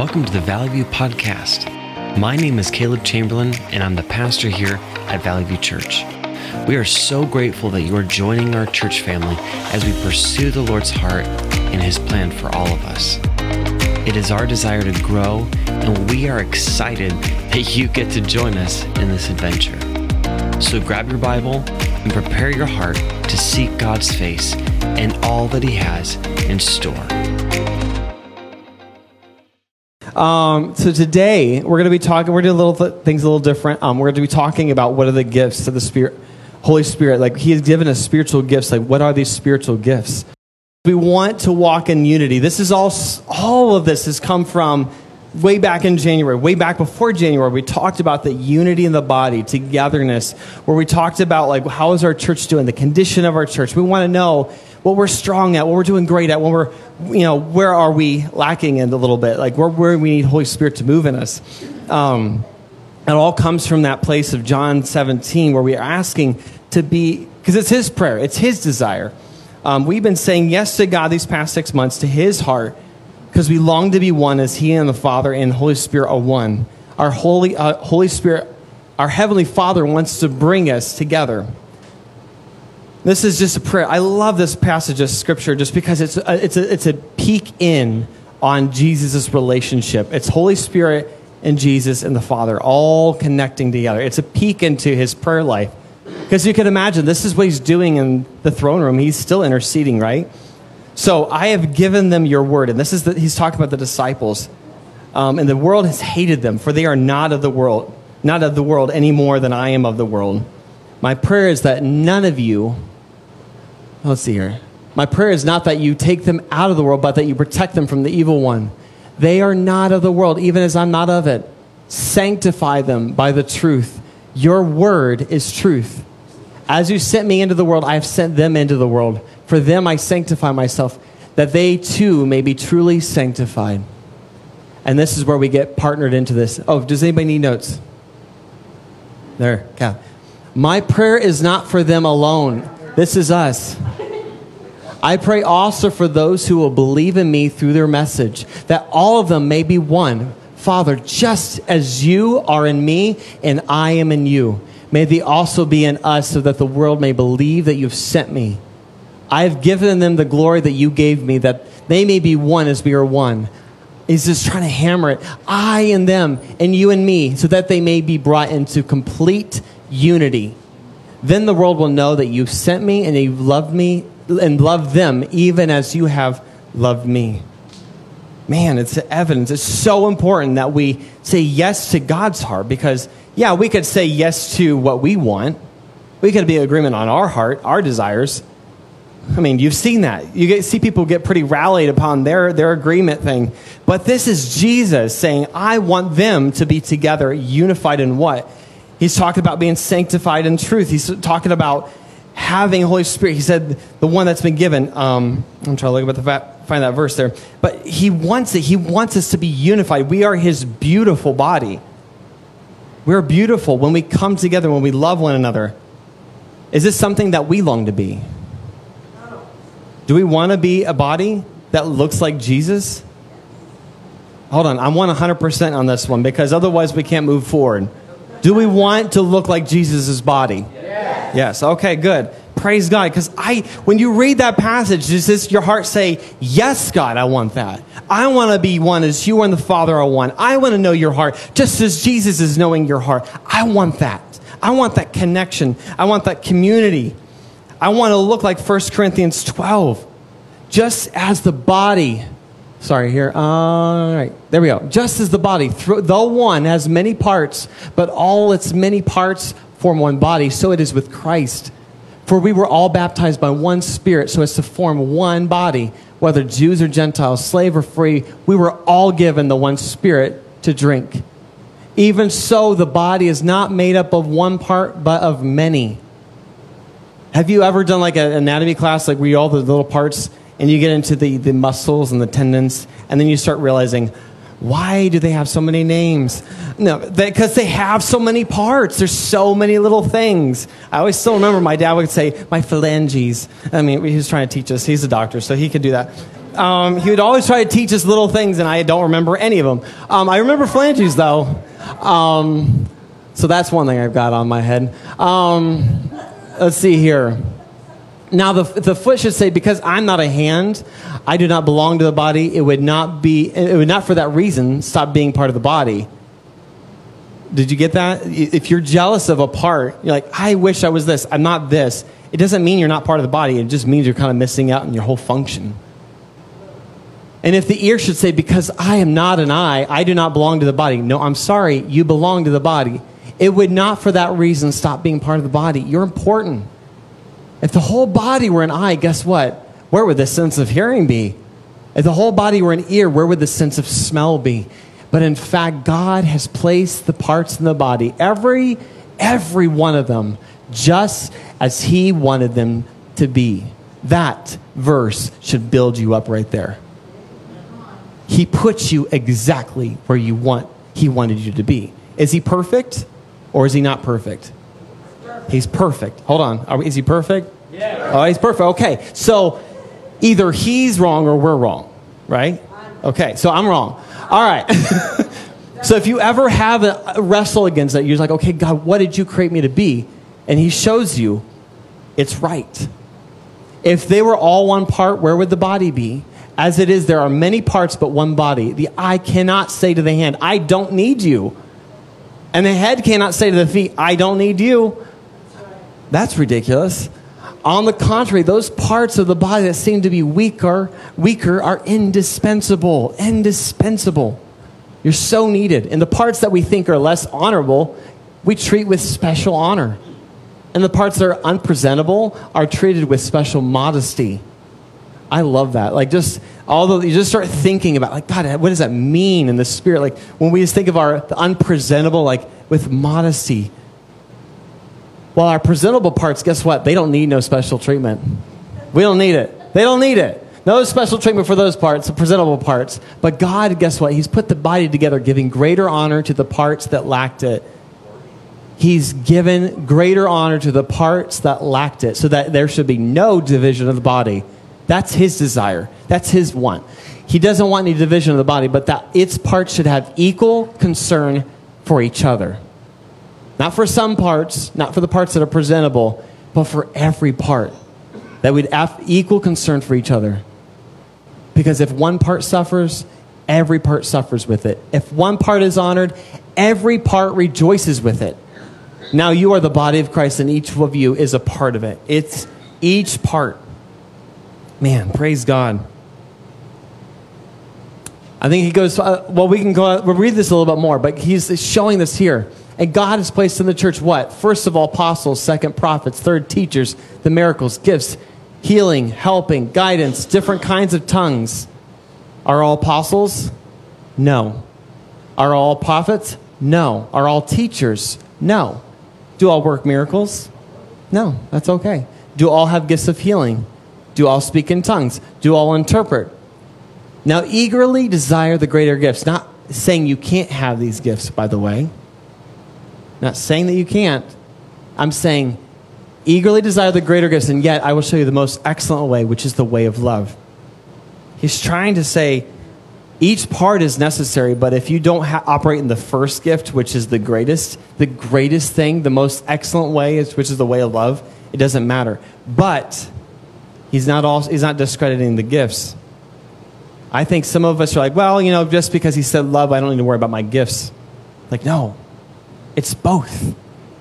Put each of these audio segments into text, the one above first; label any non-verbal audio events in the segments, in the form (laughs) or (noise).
Welcome to the Valley View Podcast. My name is Caleb Chamberlain, and I'm the pastor here at Valley View Church. We are so grateful that you are joining our church family as we pursue the Lord's heart and His plan for all of us. It is our desire to grow, and we are excited that you get to join us in this adventure. So grab your Bible and prepare your heart to seek God's face and all that He has in store. Um, so today we're going to be talking. We're doing little th- things a little different. Um, we're going to be talking about what are the gifts of the Spirit, Holy Spirit. Like He has given us spiritual gifts. Like what are these spiritual gifts? We want to walk in unity. This is all. All of this has come from way back in January, way back before January. We talked about the unity in the body, togetherness. Where we talked about like how is our church doing, the condition of our church. We want to know what we're strong at, what we're doing great at, what we're, you know, where are we lacking in a little bit, like where, where we need Holy Spirit to move in us. Um, it all comes from that place of John 17 where we are asking to be, because it's His prayer, it's His desire. Um, we've been saying yes to God these past six months, to His heart, because we long to be one as He and the Father and the Holy Spirit are one. Our Holy, uh, Holy Spirit, our Heavenly Father wants to bring us together. This is just a prayer. I love this passage of scripture just because it's a, it's a, it's a peek in on Jesus' relationship. It's Holy Spirit and Jesus and the Father all connecting together. It's a peek into his prayer life. Because you can imagine, this is what he's doing in the throne room. He's still interceding, right? So I have given them your word. And this is the, he's talking about the disciples. Um, and the world has hated them, for they are not of the world, not of the world any more than I am of the world. My prayer is that none of you Let's see here. My prayer is not that you take them out of the world, but that you protect them from the evil one. They are not of the world, even as I'm not of it. Sanctify them by the truth. Your word is truth. As you sent me into the world, I have sent them into the world. For them I sanctify myself, that they too may be truly sanctified. And this is where we get partnered into this. Oh, does anybody need notes? There, Cal. My prayer is not for them alone. This is us. I pray also for those who will believe in me through their message, that all of them may be one. Father, just as you are in me and I am in you, may they also be in us so that the world may believe that you've sent me. I have given them the glory that you gave me, that they may be one as we are one. He's just trying to hammer it. I and them, and you and me, so that they may be brought into complete unity. Then the world will know that you sent me and you loved me and loved them even as you have loved me. Man, it's evidence. It's so important that we say yes to God's heart because, yeah, we could say yes to what we want. We could be agreement on our heart, our desires. I mean, you've seen that. You get, see people get pretty rallied upon their, their agreement thing. But this is Jesus saying, I want them to be together, unified in what? He's talking about being sanctified in truth. He's talking about having Holy Spirit. He said the one that's been given. Um, I'm trying to look at the find that verse there. But he wants it. He wants us to be unified. We are his beautiful body. We're beautiful when we come together, when we love one another. Is this something that we long to be? Do we want to be a body that looks like Jesus? Hold on, I want 100% on this one because otherwise we can't move forward. Do we want to look like Jesus' body? Yes. yes. Okay, good. Praise God. Because I when you read that passage, does this your heart say, Yes, God, I want that. I want to be one as you and the Father are one. I want to know your heart, just as Jesus is knowing your heart. I want that. I want that connection. I want that community. I want to look like 1 Corinthians 12. Just as the body Sorry, here. All right. There we go. Just as the body, though one has many parts, but all its many parts form one body, so it is with Christ. For we were all baptized by one Spirit, so as to form one body, whether Jews or Gentiles, slave or free, we were all given the one Spirit to drink. Even so, the body is not made up of one part, but of many. Have you ever done like an anatomy class, like where all the little parts and you get into the, the muscles and the tendons, and then you start realizing, why do they have so many names? No, because they, they, have so many parts. There's so many little things. I always still remember my dad would say, my phalanges. I mean, he was trying to teach us. He's a doctor, so he could do that. Um, he would always try to teach us little things, and I don't remember any of them. Um, I remember phalanges, though. Um, so that's one thing I've got on my head. Um, let's see here. Now, the, the foot should say, because I'm not a hand, I do not belong to the body. It would not be, it would not for that reason stop being part of the body. Did you get that? If you're jealous of a part, you're like, I wish I was this. I'm not this. It doesn't mean you're not part of the body. It just means you're kind of missing out on your whole function. And if the ear should say, Because I am not an eye, I do not belong to the body. No, I'm sorry, you belong to the body. It would not for that reason stop being part of the body. You're important. If the whole body were an eye, guess what? Where would the sense of hearing be? If the whole body were an ear, where would the sense of smell be? But in fact, God has placed the parts in the body, every every one of them, just as he wanted them to be. That verse should build you up right there. He puts you exactly where you want he wanted you to be. Is he perfect or is he not perfect? He's perfect. Hold on. We, is he perfect? Yeah. Oh, he's perfect. Okay. So either he's wrong or we're wrong, right? Okay. So I'm wrong. All right. (laughs) so if you ever have a wrestle against that, you're like, okay, God, what did you create me to be? And he shows you it's right. If they were all one part, where would the body be? As it is, there are many parts but one body. The eye cannot say to the hand, I don't need you. And the head cannot say to the feet, I don't need you. That's ridiculous. On the contrary, those parts of the body that seem to be weaker, weaker are indispensable. Indispensable. You're so needed. And the parts that we think are less honorable, we treat with special honor. And the parts that are unpresentable are treated with special modesty. I love that. Like just although you just start thinking about like God, what does that mean in the spirit? Like when we just think of our the unpresentable, like with modesty. Well, our presentable parts, guess what? They don't need no special treatment. We don't need it. They don't need it. No special treatment for those parts, the presentable parts. But God, guess what? He's put the body together, giving greater honor to the parts that lacked it. He's given greater honor to the parts that lacked it, so that there should be no division of the body that's his desire. That's his want. He doesn't want any division of the body, but that its parts should have equal concern for each other. Not for some parts, not for the parts that are presentable, but for every part. That we'd have equal concern for each other. Because if one part suffers, every part suffers with it. If one part is honored, every part rejoices with it. Now you are the body of Christ, and each of you is a part of it. It's each part. Man, praise God. I think he goes, uh, well, we can go, we'll read this a little bit more, but he's showing this here. And God has placed in the church what? First of all, apostles, second, prophets, third, teachers, the miracles, gifts, healing, helping, guidance, different kinds of tongues. Are all apostles? No. Are all prophets? No. Are all teachers? No. Do all work miracles? No, that's okay. Do all have gifts of healing? Do all speak in tongues? Do all interpret? Now, eagerly desire the greater gifts. Not saying you can't have these gifts, by the way. Not saying that you can't. I'm saying eagerly desire the greater gifts, and yet I will show you the most excellent way, which is the way of love. He's trying to say each part is necessary, but if you don't ha- operate in the first gift, which is the greatest, the greatest thing, the most excellent way, is, which is the way of love, it doesn't matter. But He's not, all, he's not discrediting the gifts. I think some of us are like, well, you know, just because he said love, I don't need to worry about my gifts. Like, no, it's both.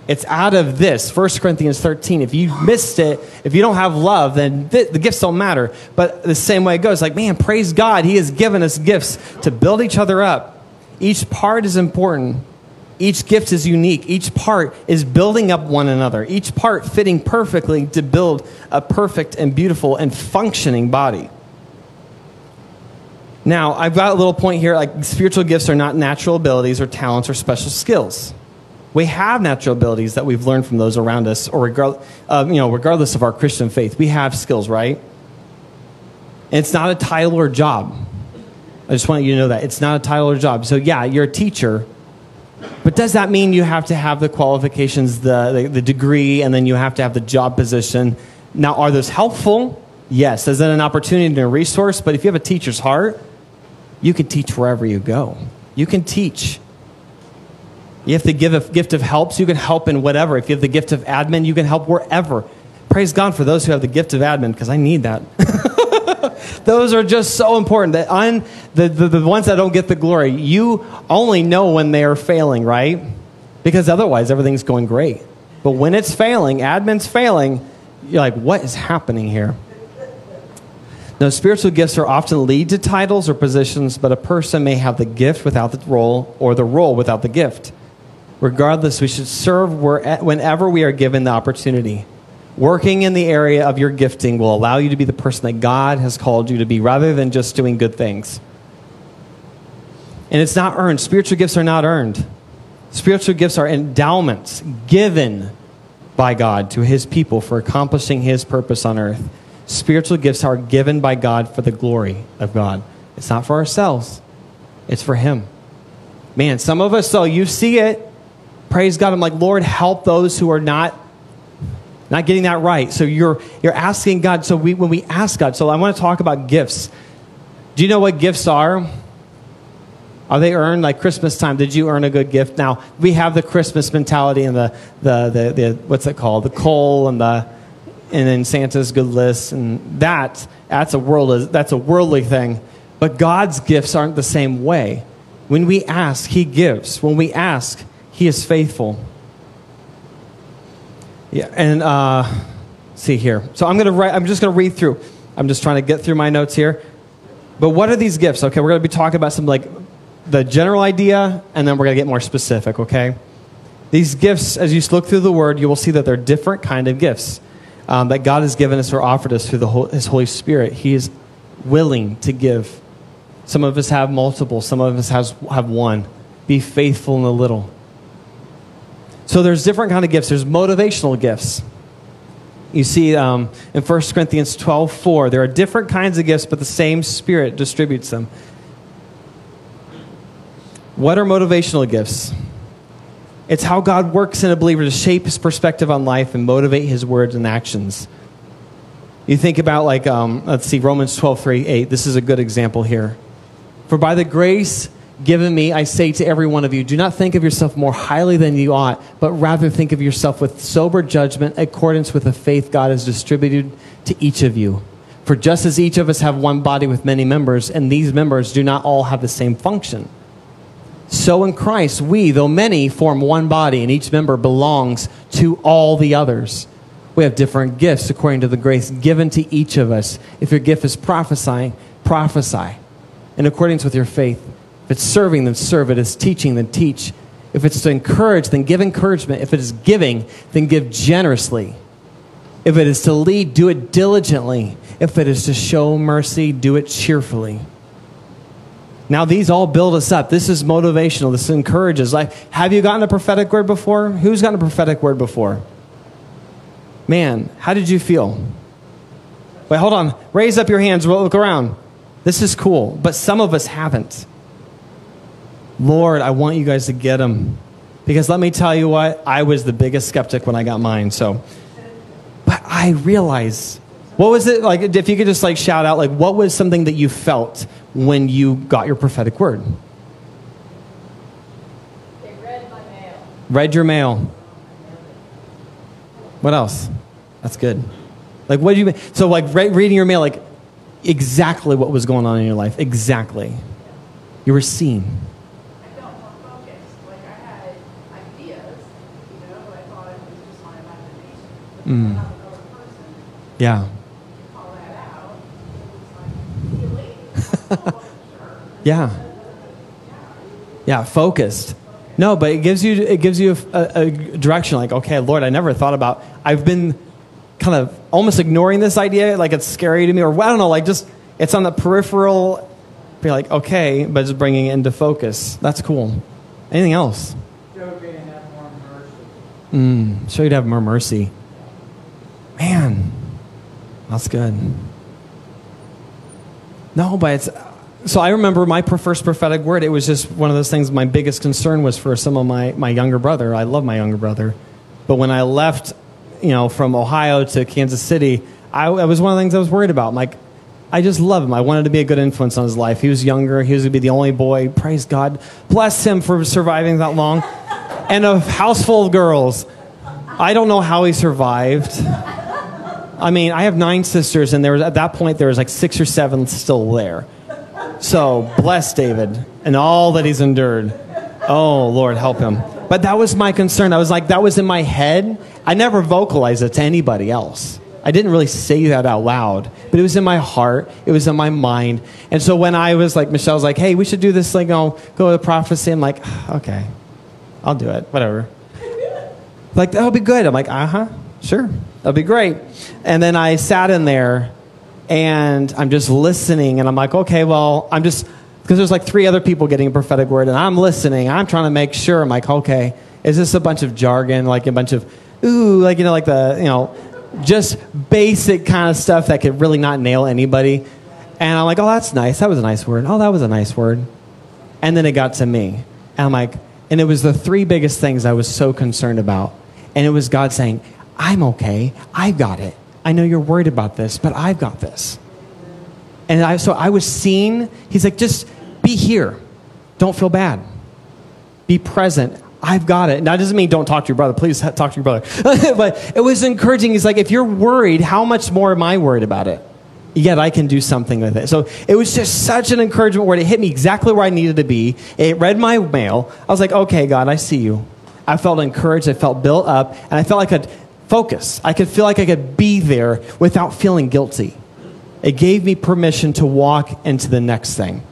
It's out of this, 1 Corinthians 13. If you missed it, if you don't have love, then th- the gifts don't matter. But the same way it goes, like, man, praise God. He has given us gifts to build each other up. Each part is important. Each gift is unique. Each part is building up one another. Each part fitting perfectly to build a perfect and beautiful and functioning body. Now, I've got a little point here like spiritual gifts are not natural abilities or talents or special skills. We have natural abilities that we've learned from those around us, or regard, uh, you know, regardless of our Christian faith, we have skills, right? And it's not a title or job. I just want you to know that. It's not a title or job. So, yeah, you're a teacher, but does that mean you have to have the qualifications, the, the, the, degree, and then you have to have the job position? Now, are those helpful? Yes. Is it an opportunity and a resource? But if you have a teacher's heart, you can teach wherever you go. You can teach. You have the gift of helps, you can help in whatever. If you have the gift of admin, you can help wherever. Praise God for those who have the gift of admin, because I need that. (laughs) those are just so important. That I'm, the, the, the ones that don't get the glory, you only know when they are failing, right? Because otherwise, everything's going great. But when it's failing, admin's failing, you're like, what is happening here? Now, spiritual gifts are often lead to titles or positions, but a person may have the gift without the role or the role without the gift. Regardless, we should serve whenever we are given the opportunity. Working in the area of your gifting will allow you to be the person that God has called you to be rather than just doing good things. And it's not earned. Spiritual gifts are not earned. Spiritual gifts are endowments given by God to his people for accomplishing his purpose on earth. Spiritual gifts are given by God for the glory of God. It's not for ourselves, it's for him. Man, some of us, so you see it. Praise God. I'm like, Lord, help those who are not not getting that right. So you're you're asking God. So we when we ask God, so I want to talk about gifts. Do you know what gifts are? Are they earned like Christmas time? Did you earn a good gift? Now we have the Christmas mentality and the the the, the what's it called? The coal and the and then Santa's good list and that that's a world is that's a worldly thing. But God's gifts aren't the same way. When we ask, He gives. When we ask, He is faithful. Yeah, and uh, see here. So I'm gonna write. I'm just gonna read through. I'm just trying to get through my notes here. But what are these gifts? Okay, we're gonna be talking about some like the general idea, and then we're gonna get more specific. Okay, these gifts, as you look through the Word, you will see that they're different kind of gifts um, that God has given us or offered us through the Whole, His Holy Spirit. He is willing to give. Some of us have multiple. Some of us has, have one. Be faithful in the little. So there's different kind of gifts. There's motivational gifts. You see um, in 1 Corinthians 12 4, there are different kinds of gifts, but the same Spirit distributes them. What are motivational gifts? It's how God works in a believer to shape his perspective on life and motivate his words and actions. You think about, like, um, let's see, Romans 12 3 8. This is a good example here. For by the grace given me, I say to every one of you, do not think of yourself more highly than you ought, but rather think of yourself with sober judgment, accordance with the faith God has distributed to each of you. For just as each of us have one body with many members, and these members do not all have the same function, so in Christ, we, though many, form one body, and each member belongs to all the others. We have different gifts according to the grace given to each of us. If your gift is prophesying, prophesy in accordance with your faith. If it's serving, then serve. If it is teaching, then teach. If it's to encourage, then give encouragement. If it is giving, then give generously. If it is to lead, do it diligently. If it is to show mercy, do it cheerfully. Now, these all build us up. This is motivational. This encourages. Like, have you gotten a prophetic word before? Who's gotten a prophetic word before? Man, how did you feel? Wait, hold on. Raise up your hands. We'll Look around. This is cool, but some of us haven't. Lord, I want you guys to get them. Because let me tell you what, I was the biggest skeptic when I got mine. So, but I realize, what was it like? If you could just like shout out, like, what was something that you felt when you got your prophetic word? They read my mail. Read your mail. What else? That's good. Like, what do you mean? So, like, re- reading your mail, like, exactly what was going on in your life. Exactly. You were seen. Mm. Yeah. (laughs) yeah. Yeah, focused. No, but it gives you it gives you a, a, direction. Like, okay, Lord, I never thought about. I've been kind of almost ignoring this idea, like it's scary to me, or I don't know, like just it's on the peripheral. Be like, okay, but just bringing it into focus. That's cool. Anything else? Show you to have more mercy. Mm, show you to have more mercy. Man, that's good. No, but it's. So I remember my first prophetic word. It was just one of those things. My biggest concern was for some of my my younger brother. I love my younger brother, but when I left, you know, from Ohio to Kansas City, I, was one of the things I was worried about. I'm like, I just love him. I wanted to be a good influence on his life. He was younger. He was to be the only boy. Praise God. Bless him for surviving that long. And a house full of girls. I don't know how he survived. I mean, I have nine sisters, and there was, at that point, there was like six or seven still there. So bless David and all that he's endured. Oh, Lord, help him. But that was my concern. I was like, that was in my head. I never vocalized it to anybody else. I didn't really say that out loud, but it was in my heart. It was in my mind. And so when I was like, Michelle's like, hey, we should do this, like, oh, go to the prophecy. I'm like, okay, I'll do it, whatever. Like, that'll be good. I'm like, uh huh, sure, that'll be great. And then I sat in there and I'm just listening, and I'm like, okay, well, I'm just, because there's like three other people getting a prophetic word, and I'm listening. I'm trying to make sure. I'm like, okay, is this a bunch of jargon, like a bunch of, ooh, like, you know, like the, you know, just basic kind of stuff that could really not nail anybody. And I'm like, oh, that's nice. That was a nice word. Oh, that was a nice word. And then it got to me. And I'm like, and it was the three biggest things I was so concerned about. And it was God saying, I'm okay. I've got it. I know you're worried about this, but I've got this. And I, so I was seen. He's like, just be here. Don't feel bad. Be present. I've got it. Now, that doesn't mean don't talk to your brother. Please (laughs) talk to your brother. (laughs) but it was encouraging. He's like, if you're worried, how much more am I worried about it? Yet I can do something with it. So it was just such an encouragement word. It hit me exactly where I needed to be. It read my mail. I was like, okay, God, I see you. I felt encouraged. I felt built up. And I felt like I focus. I could feel like I could be there without feeling guilty. It gave me permission to walk into the next thing.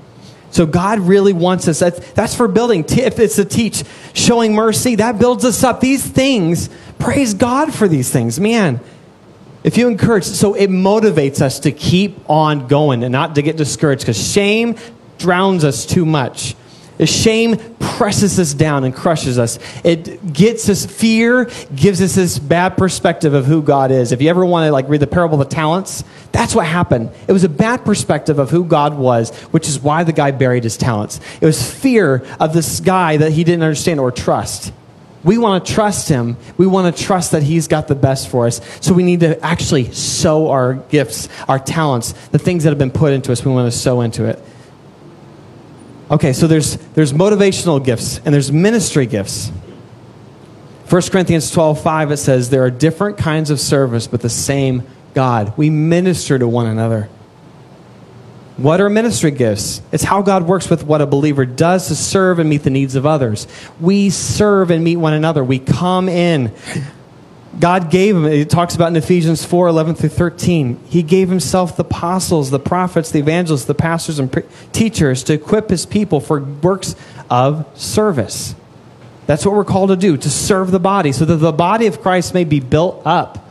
So God really wants us. That's, that's for building. If it's to teach, showing mercy, that builds us up. These things, praise God for these things. Man, if you encourage, so it motivates us to keep on going and not to get discouraged because shame drowns us too much. Shame presses us down and crushes us. It gets us fear, gives us this bad perspective of who God is. If you ever want to like read the parable of the talents, that's what happened. It was a bad perspective of who God was, which is why the guy buried his talents. It was fear of this guy that he didn't understand or trust. We want to trust him. We want to trust that he's got the best for us. So we need to actually sow our gifts, our talents, the things that have been put into us. We want to sow into it. Okay, so there's, there's motivational gifts and there's ministry gifts. 1 Corinthians 12, 5, it says, There are different kinds of service, but the same God. We minister to one another. What are ministry gifts? It's how God works with what a believer does to serve and meet the needs of others. We serve and meet one another. We come in God gave him, it talks about in Ephesians 4 11 through 13. He gave himself the apostles, the prophets, the evangelists, the pastors, and pre- teachers to equip his people for works of service. That's what we're called to do, to serve the body, so that the body of Christ may be built up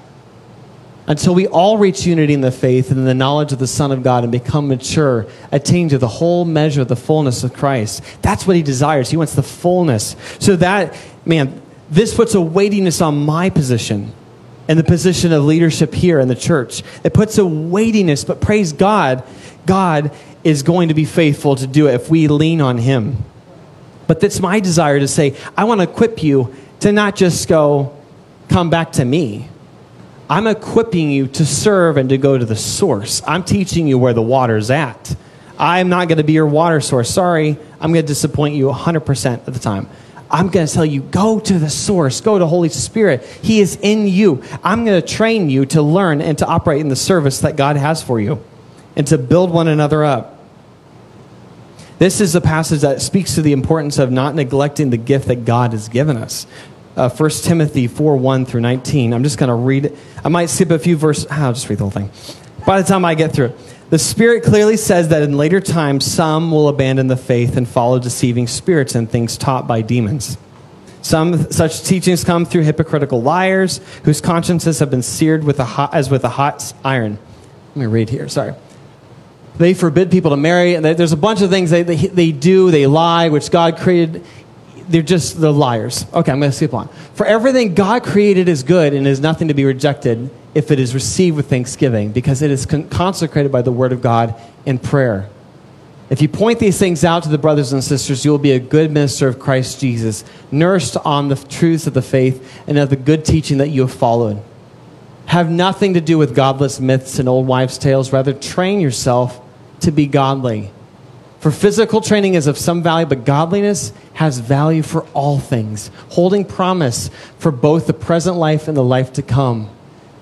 until we all reach unity in the faith and in the knowledge of the Son of God and become mature, attain to the whole measure of the fullness of Christ. That's what he desires. He wants the fullness. So that, man, this puts a weightiness on my position and the position of leadership here in the church. It puts a weightiness, but praise God, God is going to be faithful to do it if we lean on Him. But that's my desire to say, I want to equip you to not just go, come back to me. I'm equipping you to serve and to go to the source. I'm teaching you where the water's at. I'm not going to be your water source. Sorry, I'm going to disappoint you 100% of the time. I'm going to tell you go to the source, go to Holy Spirit. He is in you. I'm going to train you to learn and to operate in the service that God has for you and to build one another up. This is a passage that speaks to the importance of not neglecting the gift that God has given us. Uh, 1 Timothy 4 1 through 19. I'm just going to read it. I might skip a few verses. I'll just read the whole thing. By the time I get through it. The Spirit clearly says that in later times, some will abandon the faith and follow deceiving spirits and things taught by demons. Some such teachings come through hypocritical liars whose consciences have been seared with a hot, as with a hot iron. Let me read here, sorry. They forbid people to marry, and there's a bunch of things they, they, they do, they lie, which God created. They're just the liars. Okay, I'm going to skip on. For everything God created is good and is nothing to be rejected if it is received with thanksgiving, because it is con- consecrated by the word of God in prayer. If you point these things out to the brothers and sisters, you will be a good minister of Christ Jesus, nursed on the truths of the faith and of the good teaching that you have followed. have nothing to do with godless myths and old wives' tales. Rather, train yourself to be godly. For physical training is of some value, but godliness has value for all things, holding promise for both the present life and the life to come.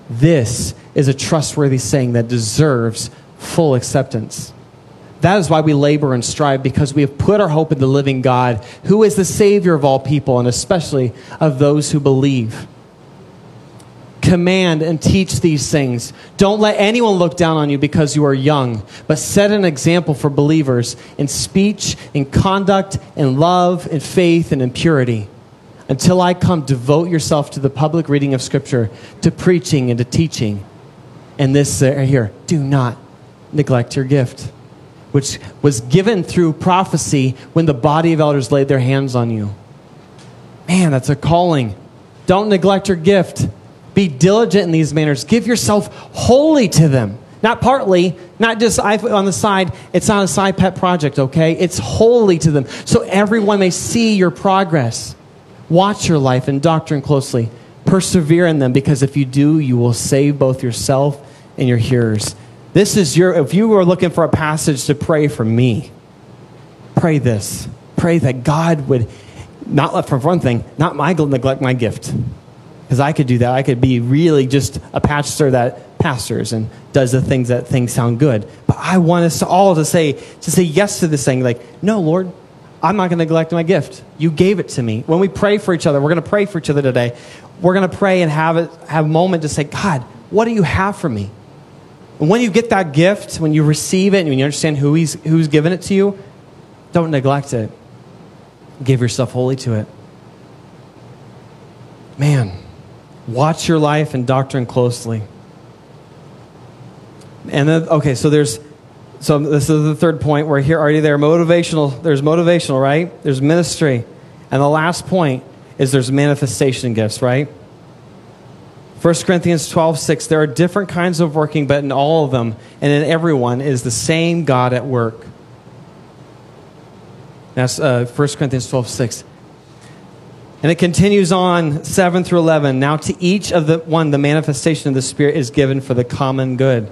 This is a trustworthy saying that deserves full acceptance. That is why we labor and strive, because we have put our hope in the living God, who is the Savior of all people, and especially of those who believe. Command and teach these things. Don't let anyone look down on you because you are young, but set an example for believers in speech, in conduct, in love, in faith, and in purity. Until I come, devote yourself to the public reading of Scripture, to preaching and to teaching. And this uh, here, do not neglect your gift, which was given through prophecy when the body of elders laid their hands on you. Man, that's a calling. Don't neglect your gift. Be diligent in these manners. Give yourself wholly to them. Not partly, not just on the side. It's not a side pet project, okay? It's wholly to them. So everyone may see your progress. Watch your life and doctrine closely. Persevere in them because if you do, you will save both yourself and your hearers. This is your, if you were looking for a passage to pray for me, pray this. Pray that God would not let, for one thing, not my, neglect my gift. Because I could do that. I could be really just a pastor that pastors and does the things that things sound good. But I want us all to say, to say yes to this thing. Like, no, Lord, I'm not going to neglect my gift. You gave it to me. When we pray for each other, we're going to pray for each other today. We're going to pray and have, it, have a moment to say, God, what do you have for me? And when you get that gift, when you receive it, and when you understand who he's, who's given it to you, don't neglect it. Give yourself wholly to it. Man, watch your life and doctrine closely. And then, okay, so there's so this is the third point. We're here already there. Motivational. There's motivational, right? There's ministry. And the last point is there's manifestation gifts, right? 1 Corinthians 12, 6. There are different kinds of working, but in all of them and in everyone is the same God at work. That's uh, 1 Corinthians 12, 6. And it continues on 7 through 11. Now, to each of the one, the manifestation of the Spirit is given for the common good.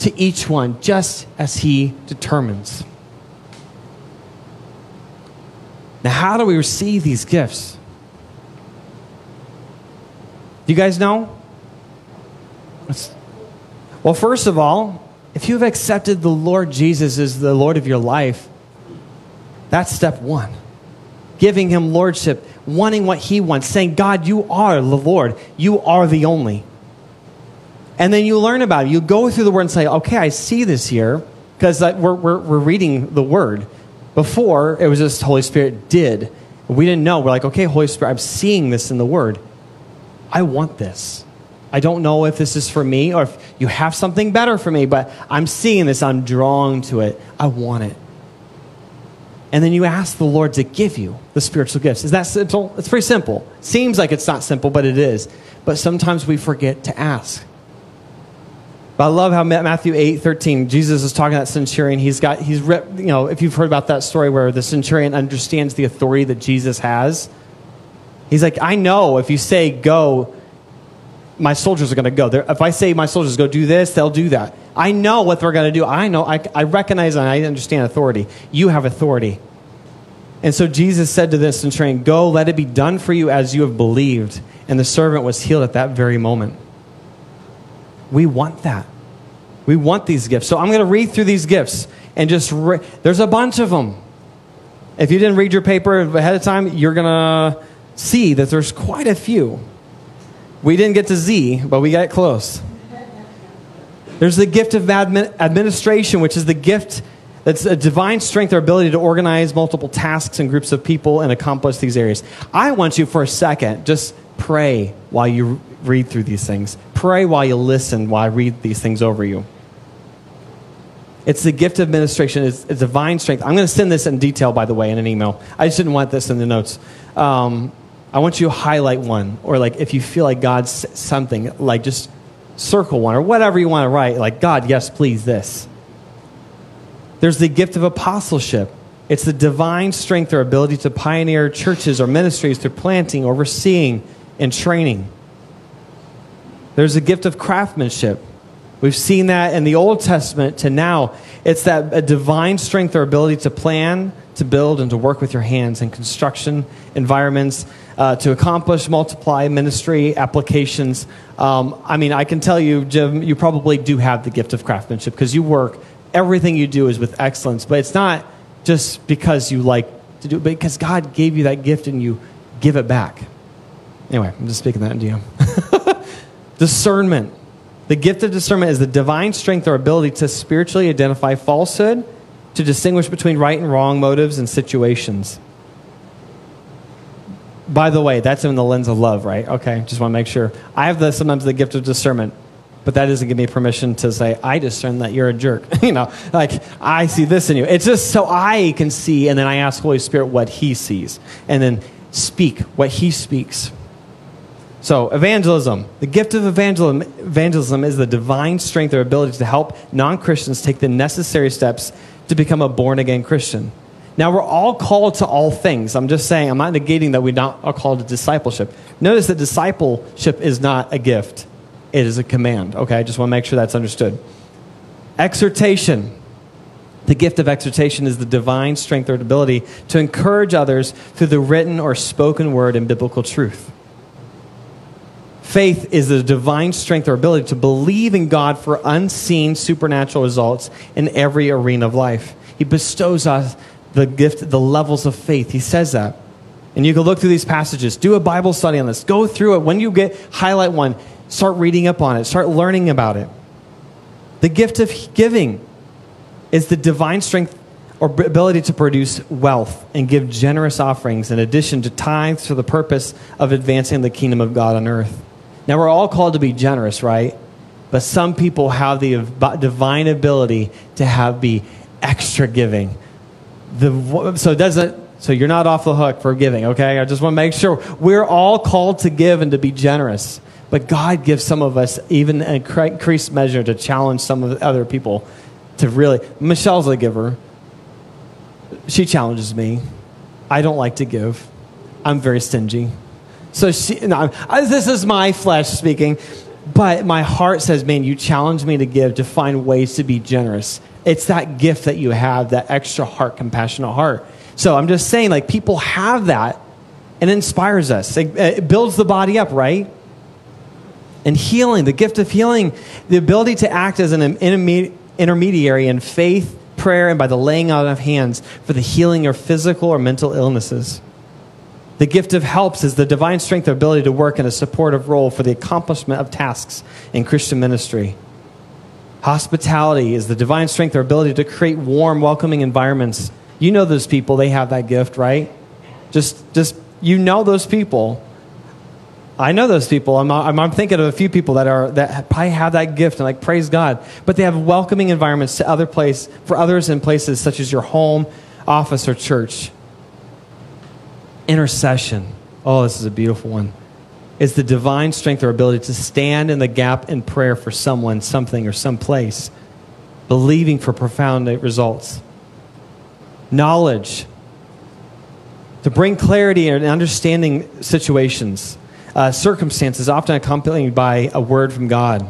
to each one just as he determines. Now, how do we receive these gifts? Do you guys know? Well, first of all, if you've accepted the Lord Jesus as the Lord of your life, that's step one. Giving him lordship, wanting what he wants, saying, God, you are the Lord, you are the only. And then you learn about it. You go through the word and say, okay, I see this here because we're, we're, we're reading the word. Before, it was just Holy Spirit did. We didn't know. We're like, okay, Holy Spirit, I'm seeing this in the word. I want this. I don't know if this is for me or if you have something better for me, but I'm seeing this. I'm drawn to it. I want it. And then you ask the Lord to give you the spiritual gifts. Is that simple? It's pretty simple. Seems like it's not simple, but it is. But sometimes we forget to ask. But I love how Matthew 8, 13, Jesus is talking to that centurion. He's got, he's, you know, if you've heard about that story where the centurion understands the authority that Jesus has, he's like, I know if you say go, my soldiers are going to go. They're, if I say my soldiers go do this, they'll do that. I know what they're going to do. I know, I, I recognize and I understand authority. You have authority. And so Jesus said to this centurion, Go, let it be done for you as you have believed. And the servant was healed at that very moment. We want that. We want these gifts. So I'm going to read through these gifts and just, re- there's a bunch of them. If you didn't read your paper ahead of time, you're going to see that there's quite a few. We didn't get to Z, but we got close. There's the gift of admin- administration, which is the gift that's a divine strength or ability to organize multiple tasks and groups of people and accomplish these areas. I want you for a second, just pray while you read through these things. Pray while you listen while I read these things over you. It's the gift of administration. It's, it's divine strength. I'm going to send this in detail, by the way, in an email. I just didn't want this in the notes. Um, I want you to highlight one, or like if you feel like God's something, like just circle one, or whatever you want to write. Like, God, yes, please, this. There's the gift of apostleship. It's the divine strength or ability to pioneer churches or ministries through planting, overseeing, and training. There's a gift of craftsmanship. We've seen that in the Old Testament to now. It's that a divine strength or ability to plan, to build, and to work with your hands in construction environments, uh, to accomplish, multiply ministry applications. Um, I mean, I can tell you, Jim, you probably do have the gift of craftsmanship because you work, everything you do is with excellence, but it's not just because you like to do it, because God gave you that gift and you give it back. Anyway, I'm just speaking that into you. (laughs) discernment. The gift of discernment is the divine strength or ability to spiritually identify falsehood, to distinguish between right and wrong motives and situations. By the way, that's in the lens of love, right? Okay, just want to make sure. I have the, sometimes the gift of discernment, but that doesn't give me permission to say, I discern that you're a jerk. (laughs) you know, like, I see this in you. It's just so I can see, and then I ask Holy Spirit what He sees, and then speak what He speaks. So, evangelism. The gift of evangelism, evangelism is the divine strength or ability to help non Christians take the necessary steps to become a born again Christian. Now, we're all called to all things. I'm just saying, I'm not negating that we not are called to discipleship. Notice that discipleship is not a gift, it is a command. Okay, I just want to make sure that's understood. Exhortation. The gift of exhortation is the divine strength or ability to encourage others through the written or spoken word and biblical truth. Faith is the divine strength or ability to believe in God for unseen supernatural results in every arena of life. He bestows us the gift, the levels of faith. He says that. And you can look through these passages, do a Bible study on this, go through it. When you get, highlight one, start reading up on it, start learning about it. The gift of giving is the divine strength or ability to produce wealth and give generous offerings in addition to tithes for the purpose of advancing the kingdom of God on earth. Now, we're all called to be generous, right? But some people have the divine ability to have be extra giving. The, so it doesn't so you're not off the hook for giving, okay? I just want to make sure we're all called to give and to be generous. But God gives some of us even an increased measure to challenge some of the other people to really. Michelle's a giver. She challenges me. I don't like to give. I'm very stingy. So she, no, this is my flesh speaking, but my heart says, man, you challenge me to give, to find ways to be generous. It's that gift that you have, that extra heart, compassionate heart. So I'm just saying, like, people have that and inspires us. It, it builds the body up, right? And healing, the gift of healing, the ability to act as an intermediary in faith, prayer, and by the laying out of hands for the healing of physical or mental illnesses. The gift of helps is the divine strength or ability to work in a supportive role for the accomplishment of tasks in Christian ministry. Hospitality is the divine strength or ability to create warm, welcoming environments. You know those people, they have that gift, right? Just, just you know those people. I know those people. I'm, I'm, I'm, thinking of a few people that are that probably have that gift and like praise God, but they have welcoming environments to other place for others in places such as your home, office, or church. Intercession. Oh, this is a beautiful one. It's the divine strength or ability to stand in the gap in prayer for someone, something, or some place, believing for profound results. Knowledge. To bring clarity and understanding situations, uh, circumstances, often accompanied by a word from God.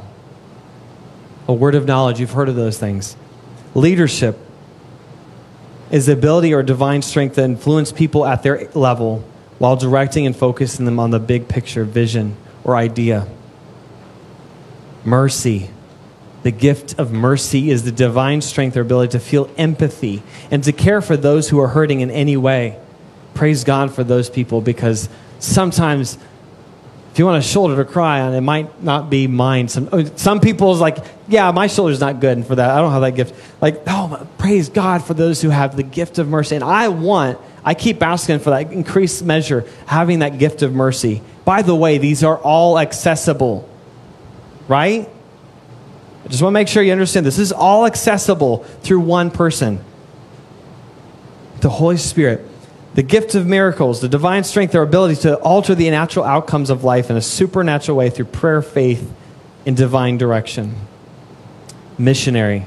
A word of knowledge. You've heard of those things. Leadership is the ability or divine strength to influence people at their level while directing and focusing them on the big picture vision or idea. Mercy. The gift of mercy is the divine strength or ability to feel empathy and to care for those who are hurting in any way. Praise God for those people because sometimes if you want a shoulder to cry on, it might not be mine. Some, some people's like, yeah, my shoulder's not good for that. I don't have that gift. Like, oh, praise God for those who have the gift of mercy. And I want, I keep asking for that increased measure, having that gift of mercy By the way, these are all accessible, right? I just want to make sure you understand this is all accessible through one person the Holy Spirit. The gift of miracles, the divine strength, their ability to alter the natural outcomes of life in a supernatural way through prayer, faith, and divine direction. Missionary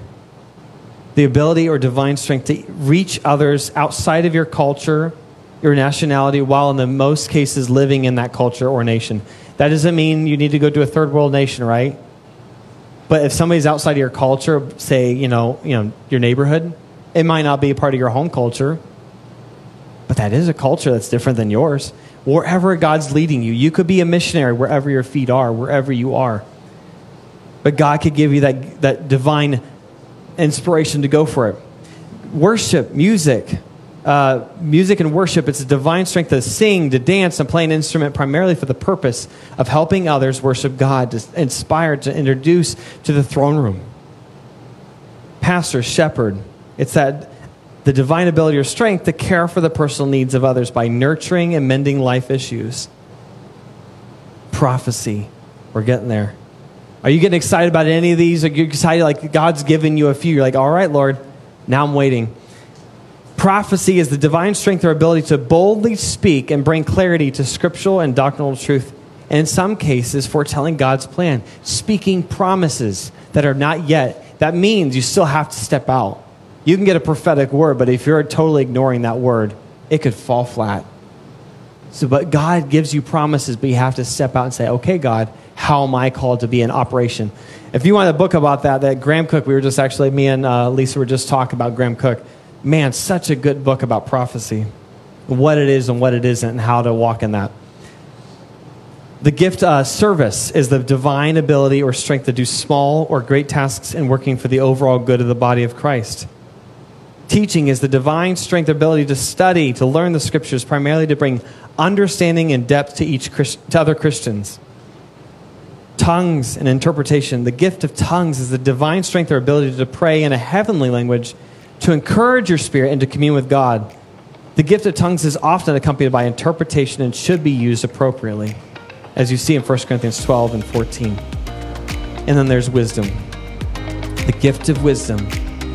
the ability or divine strength to reach others outside of your culture, your nationality, while in the most cases living in that culture or nation. That doesn't mean you need to go to a third world nation, right? But if somebody's outside of your culture, say, you know, you know, your neighborhood, it might not be a part of your home culture, but that is a culture that's different than yours. Wherever God's leading you, you could be a missionary wherever your feet are, wherever you are. But God could give you that, that divine inspiration to go for it. Worship, music, uh, music and worship, it's a divine strength to sing, to dance, and play an instrument primarily for the purpose of helping others worship God, to inspire, to introduce to the throne room. Pastor, shepherd, it's that the divine ability or strength to care for the personal needs of others by nurturing and mending life issues. Prophecy, we're getting there. Are you getting excited about any of these? Are you excited like God's given you a few? You're like, all right, Lord, now I'm waiting. Prophecy is the divine strength or ability to boldly speak and bring clarity to scriptural and doctrinal truth. And in some cases, foretelling God's plan, speaking promises that are not yet. That means you still have to step out. You can get a prophetic word, but if you're totally ignoring that word, it could fall flat. So, but God gives you promises, but you have to step out and say, okay, God, how am I called to be in operation? If you want a book about that, that Graham Cooke, we were just actually, me and uh, Lisa were just talking about Graham Cooke. Man, such a good book about prophecy, what it is and what it isn't, and how to walk in that. The gift uh, service is the divine ability or strength to do small or great tasks in working for the overall good of the body of Christ. Teaching is the divine strength, ability to study, to learn the scriptures, primarily to bring understanding and depth to each Christ, to other Christians tongues and interpretation. The gift of tongues is the divine strength or ability to pray in a heavenly language to encourage your spirit and to commune with God. The gift of tongues is often accompanied by interpretation and should be used appropriately, as you see in 1 Corinthians 12 and 14. And then there's wisdom. The gift of wisdom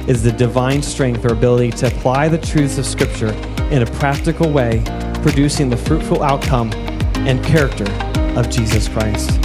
is the divine strength or ability to apply the truths of Scripture in a practical way, producing the fruitful outcome and character of Jesus Christ.